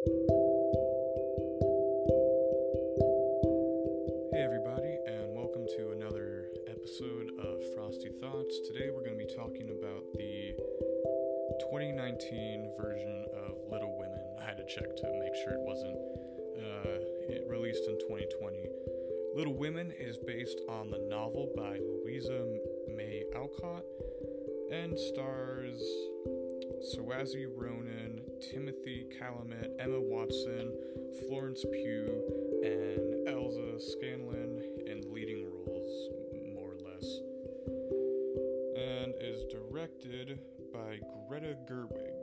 Hey, everybody, and welcome to another episode of Frosty Thoughts. Today, we're going to be talking about the 2019 version of Little Women. I had to check to make sure it wasn't uh, it released in 2020. Little Women is based on the novel by Louisa May Alcott and stars Saoirse Ronan, Timothy Chalamet, Emma Watson, Florence Pugh, and Elsa Scanlen in leading roles, more or less. And is directed by Greta Gerwig.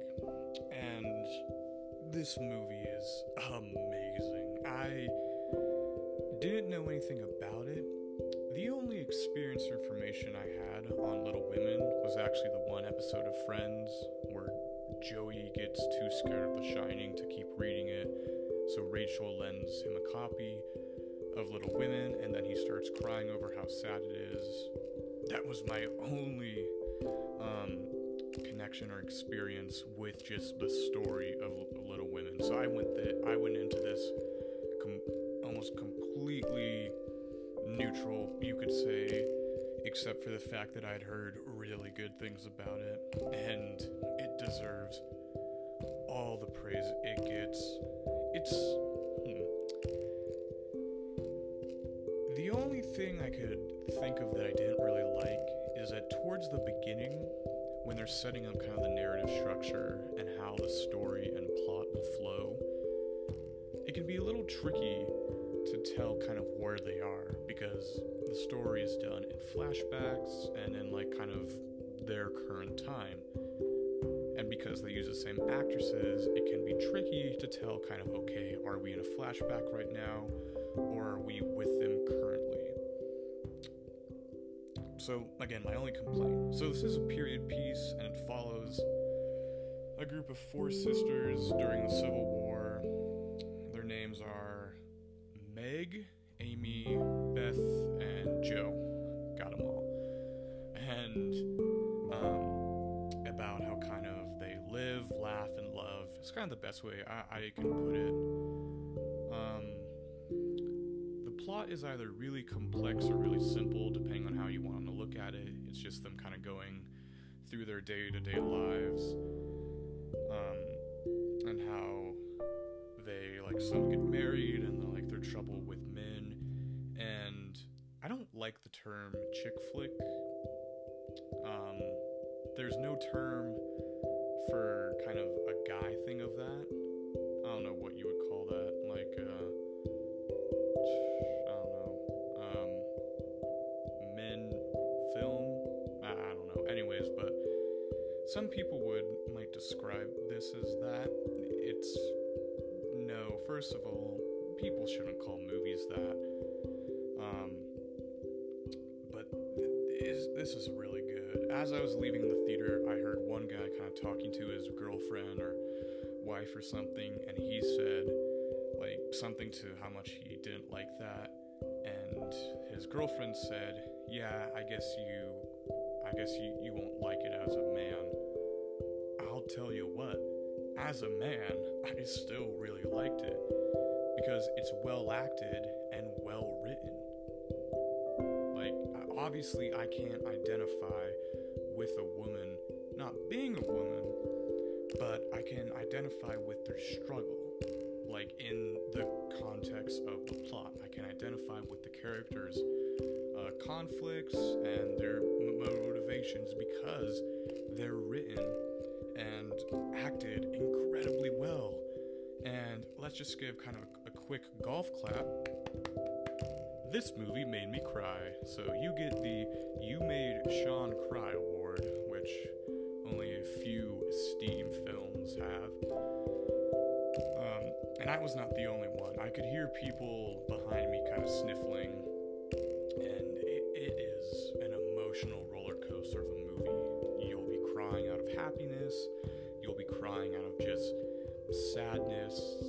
And this movie is amazing. I didn't know anything about it. The only experience or information I had on Little Women was actually the one episode of Friends Joey gets too scared of The Shining to keep reading it, so Rachel lends him a copy of Little Women, and then he starts crying over how sad it is. That was my only um, connection or experience with just the story of Little Women. So I went that I went into this com- almost completely neutral, you could say, except for the fact that I'd heard really good things about it, and deserves all the praise it gets. It's. Hmm. The only thing I could think of that I didn't really like is that towards the beginning, when they're setting up kind of the narrative structure and how the story and plot will flow, it can be a little tricky to tell kind of where they are because the story is done in flashbacks and in like kind of their current time. And because they use the same actresses, it can be tricky to tell kind of okay, are we in a flashback right now or are we with them currently? So, again, my only complaint. So, this is a period piece and it follows a group of four sisters during the Civil War. Their names are Meg, Amy, Beth, and Jo. Got them all. And It's kind of the best way I, I can put it. Um, the plot is either really complex or really simple, depending on how you want to look at it. It's just them kind of going through their day to day lives. Um, and how they, like, some get married and like, their trouble with men. And I don't like the term chick flick. Um, there's no term for kind of a guy thing of that. I don't know what you would call that. Like, uh, I don't know. Um, men film? I, I don't know. Anyways, but some people would might describe this as that. It's no, first of all, people shouldn't call movies that. Um, but this, this is really. As I was leaving the theater, I heard one guy kind of talking to his girlfriend or wife or something, and he said, like, something to how much he didn't like that. And his girlfriend said, Yeah, I guess you, I guess you, you won't like it as a man. I'll tell you what, as a man, I still really liked it because it's well acted and well written. Obviously, I can't identify with a woman not being a woman, but I can identify with their struggle. Like, in the context of the plot, I can identify with the characters' uh, conflicts and their motivations because they're written and acted incredibly well. And let's just give kind of a, a quick golf clap. This movie made me cry, so you get the You Made Sean Cry award, which only a few Steam films have. Um, and I was not the only one. I could hear people behind me kind of sniffling, and it, it is an emotional roller coaster of a movie. You'll be crying out of happiness, you'll be crying out of just sadness.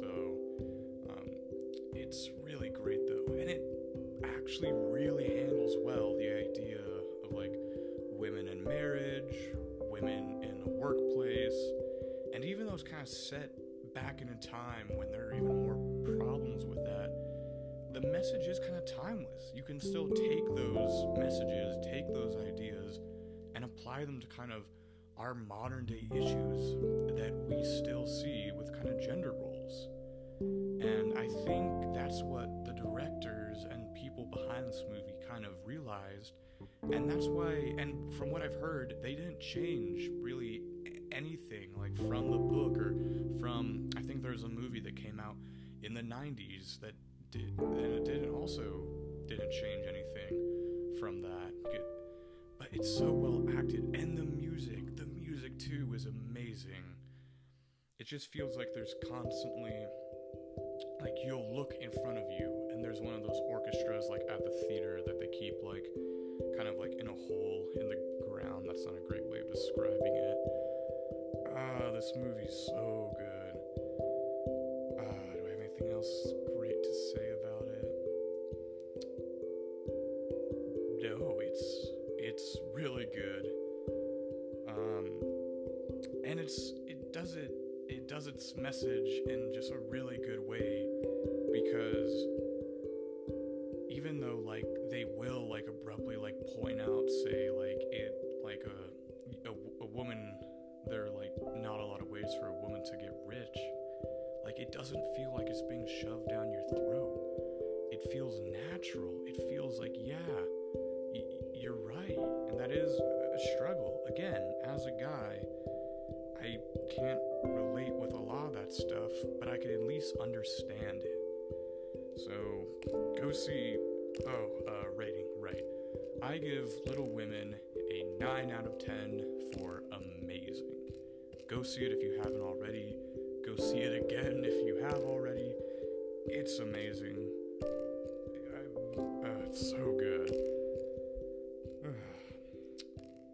Actually really handles well the idea of like women in marriage, women in the workplace, and even those kind of set back in a time when there are even more problems with that, the message is kind of timeless. You can still take those messages, take those ideas, and apply them to kind of our modern day issues that we still see with kind of gender roles. And I think that's what movie kind of realized. And that's why, and from what I've heard, they didn't change really anything like from the book or from, I think there's a movie that came out in the 90s that did, and it didn't also didn't change anything from that. But it's so well acted, and the music, the music too is amazing. It just feels like there's constantly like you'll look in front of you and there's one of those orchestras like at the theater that they keep like kind of like in a hole in the ground. That's not a great way of describing it. Ah this movie's so good. Ah do i have anything else great to say about it? No it's it's really good. Um and it's it does it it does its message in just a really good way because even though like they will like abruptly like point out say like it like a, a, a woman there are like not a lot of ways for a woman to get rich like it doesn't feel like it's being shoved down your throat. It feels natural. It feels like yeah y- you're right and that is a struggle. Again as a guy I can't relate with a lot of that stuff, but I can at least understand it. So go see. Oh, uh, rating, right. I give Little Women a 9 out of 10 for amazing. Go see it if you haven't already. Go see it again if you have already. It's amazing. I, uh, it's so good.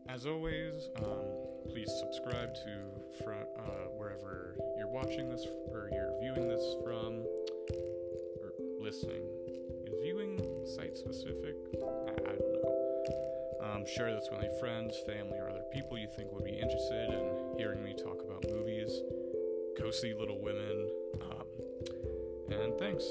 As always, um, please subscribe to uh, wherever you're watching this or you're viewing this from or listening. Is viewing site specific? I, I don't know. Um, share this with any friends, family, or other people you think would be interested in hearing me talk about movies. Go see Little Women. Um, and thanks.